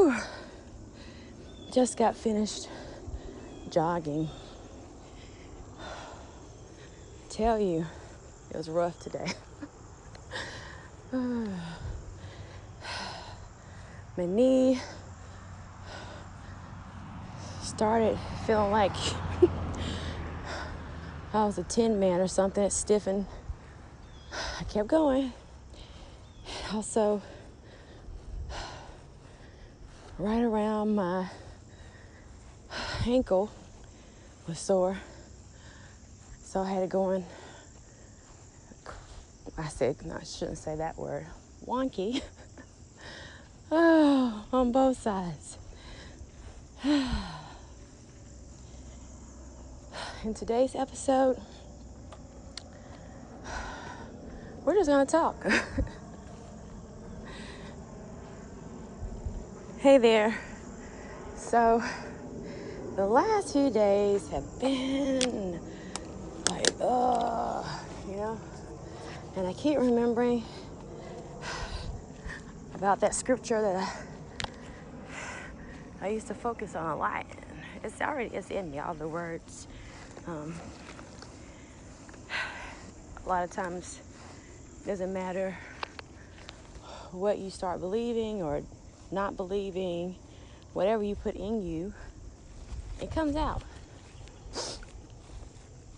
Whew. Just got finished jogging. Tell you, it was rough today. My knee started feeling like I was a tin man or something. It stiffened. I kept going. Also, right around my ankle was sore. So I had to go in. I said, no, I shouldn't say that word. Wonky. oh, on both sides. In today's episode, we're just to talk. hey there. So, the last few days have been like, ugh, you know? And I keep remembering about that scripture that I, I used to focus on a lot. It's already it's in me, all the words. Um, a lot of times, doesn't matter what you start believing or not believing, whatever you put in you, it comes out.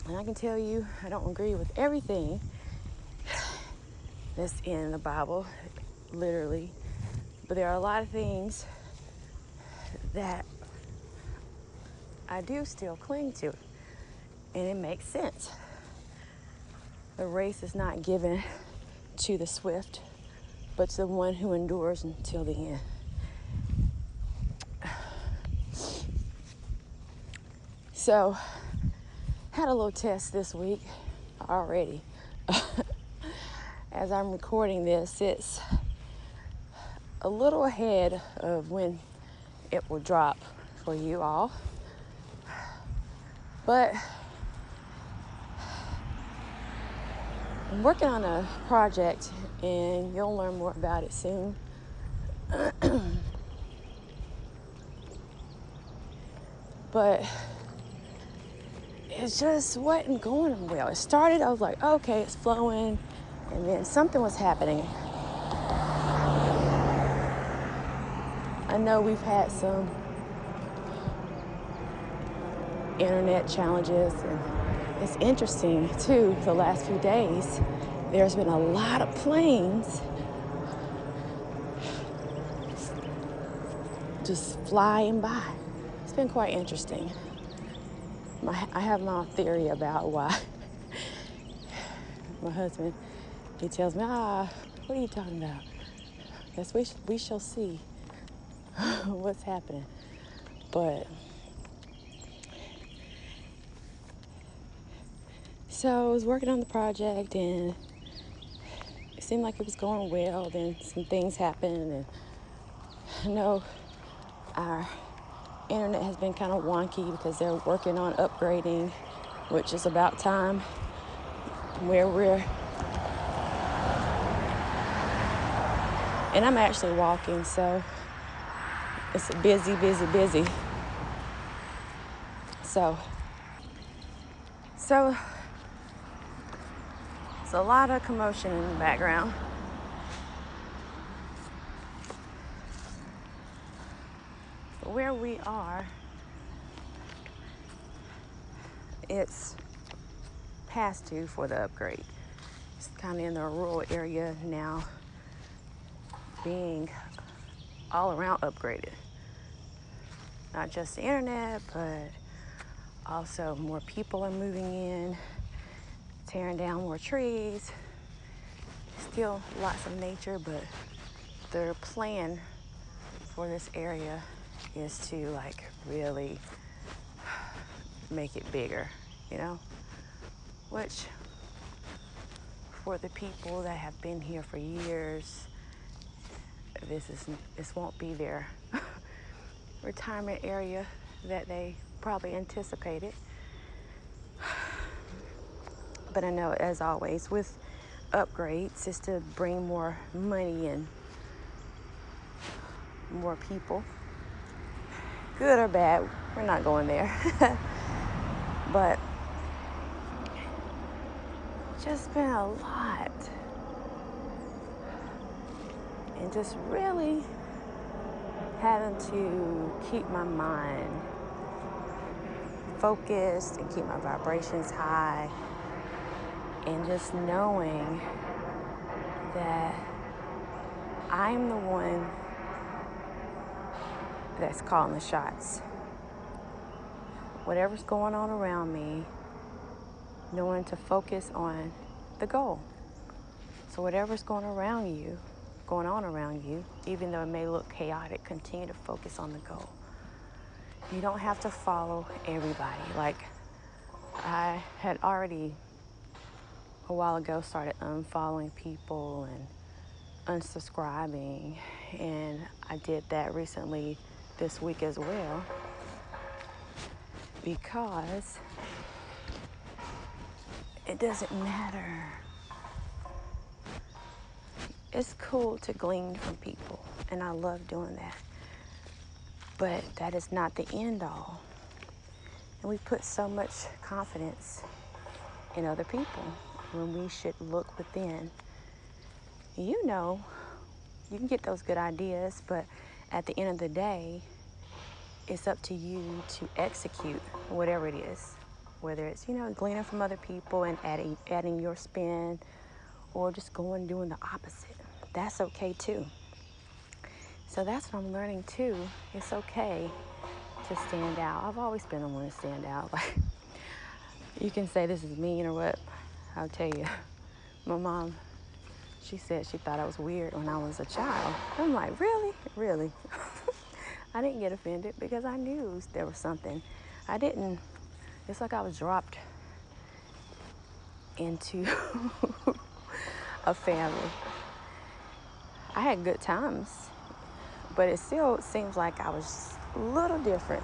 And I can tell you, I don't agree with everything that's in the Bible, literally. But there are a lot of things that I do still cling to. And it makes sense. The race is not given to the swift, but to the one who endures until the end. So, had a little test this week already. As I'm recording this, it's a little ahead of when it will drop for you all. But I'm working on a project and you'll learn more about it soon. but it just wasn't going well. It started, I was like, okay, it's flowing, and then something was happening. I know we've had some internet challenges, and it's interesting too, the last few days, there's been a lot of planes just flying by. It's been quite interesting my, I have my theory about why my husband, he tells me, ah, what are you talking about? Yes, we, sh- we shall see what's happening. But so I was working on the project and it seemed like it was going well. Then some things happened, and I know our internet has been kind of wonky because they're working on upgrading, which is about time where we're and I'm actually walking, so it's busy, busy, busy. So, so it's a lot of commotion in the background. Where we are, it's past due for the upgrade. It's kind of in the rural area now, being all around upgraded. Not just the internet, but also more people are moving in, tearing down more trees. Still lots of nature, but their plan for this area is to like really make it bigger, you know? Which for the people that have been here for years, this is this won't be their retirement area that they probably anticipated. But I know as always with upgrades is to bring more money in more people. Good or bad, we're not going there. but just been a lot. And just really having to keep my mind focused and keep my vibrations high and just knowing that I'm the one that's calling the shots. Whatever's going on around me, knowing to focus on the goal. So whatever's going around you, going on around you, even though it may look chaotic, continue to focus on the goal. You don't have to follow everybody. Like I had already a while ago started unfollowing people and unsubscribing and I did that recently this week as well because it doesn't matter. It's cool to glean from people, and I love doing that. But that is not the end all. And we put so much confidence in other people when we should look within. You know, you can get those good ideas, but at the end of the day, it's up to you to execute whatever it is. Whether it's, you know, gleaning from other people and adding, adding your spin or just going doing the opposite. That's okay too. So that's what I'm learning too. It's okay to stand out. I've always been the one to stand out. Like you can say this is mean or what. I'll tell you. My mom, she said she thought I was weird when I was a child. I'm like, really? Really? I didn't get offended because I knew there was something. I didn't, it's like I was dropped into a family. I had good times, but it still seems like I was a little different.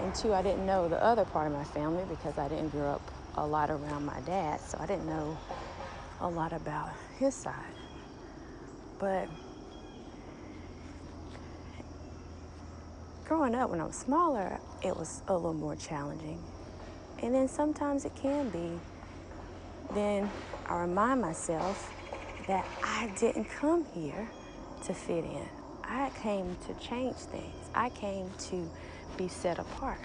And two, I didn't know the other part of my family because I didn't grow up a lot around my dad, so I didn't know a lot about his side. But growing up when I was smaller, it was a little more challenging. And then sometimes it can be. Then I remind myself that I didn't come here to fit in. I came to change things. I came to be set apart.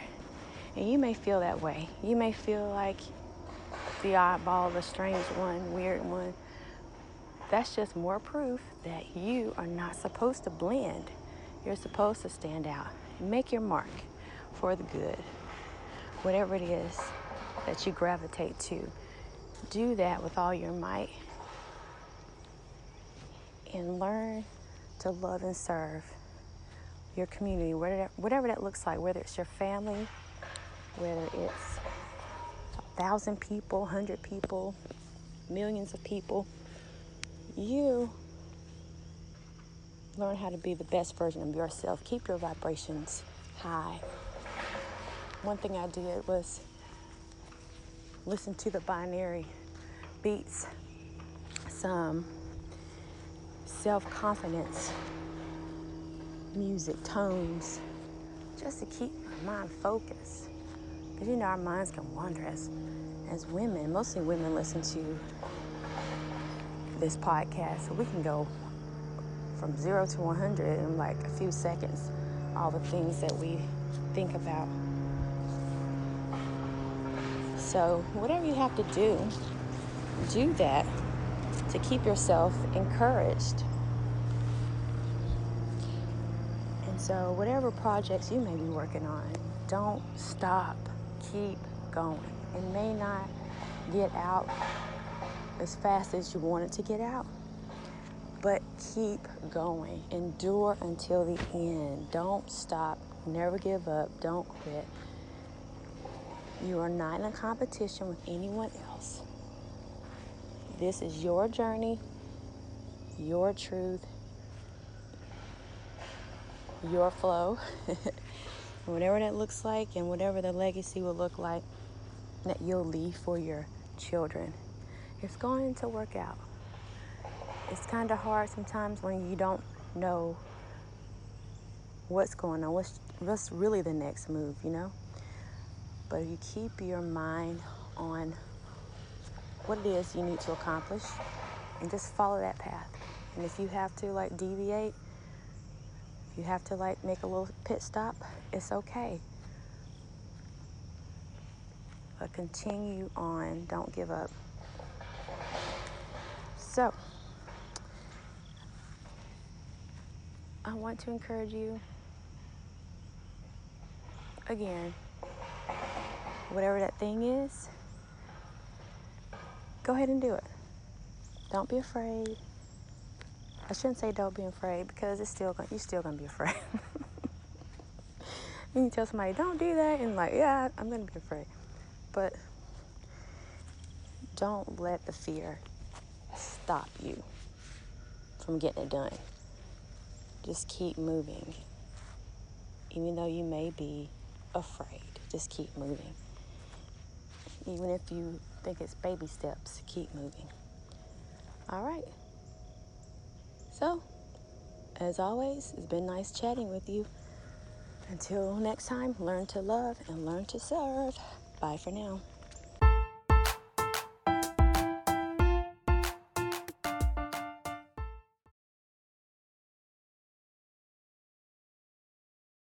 And you may feel that way. You may feel like the oddball, the strange one, weird one. That's just more proof that you are not supposed to blend. You're supposed to stand out. Make your mark for the good. Whatever it is that you gravitate to, do that with all your might and learn to love and serve your community, whatever that looks like, whether it's your family, whether it's thousand people, hundred people, millions of people. You learn how to be the best version of yourself. Keep your vibrations high. One thing I did was listen to the binaural beats, some self confidence, music, tones, just to keep my mind focused. You know, our minds can wander as, as women. Mostly women listen to this podcast, so we can go from zero to 100 in like a few seconds. All the things that we think about. So, whatever you have to do, do that to keep yourself encouraged. And so, whatever projects you may be working on, don't stop. Keep going. It may not get out as fast as you want it to get out, but keep going. Endure until the end. Don't stop. Never give up. Don't quit. You are not in a competition with anyone else. This is your journey, your truth, your flow, whatever that looks like, and whatever the legacy will look like that you'll leave for your children. It's going to work out. It's kind of hard sometimes when you don't know what's going on, what's, what's really the next move, you know? But you keep your mind on what it is you need to accomplish and just follow that path. And if you have to like deviate, you have to like make a little pit stop, it's okay. But continue on, don't give up. So, I want to encourage you again, whatever that thing is, go ahead and do it. Don't be afraid. I shouldn't say don't be afraid because it's still you're still gonna be afraid. you can tell somebody don't do that and like yeah I'm gonna be afraid, but don't let the fear stop you from getting it done. Just keep moving, even though you may be afraid. Just keep moving. Even if you think it's baby steps, keep moving. All right. So, as always, it's been nice chatting with you. Until next time, learn to love and learn to serve. Bye for now.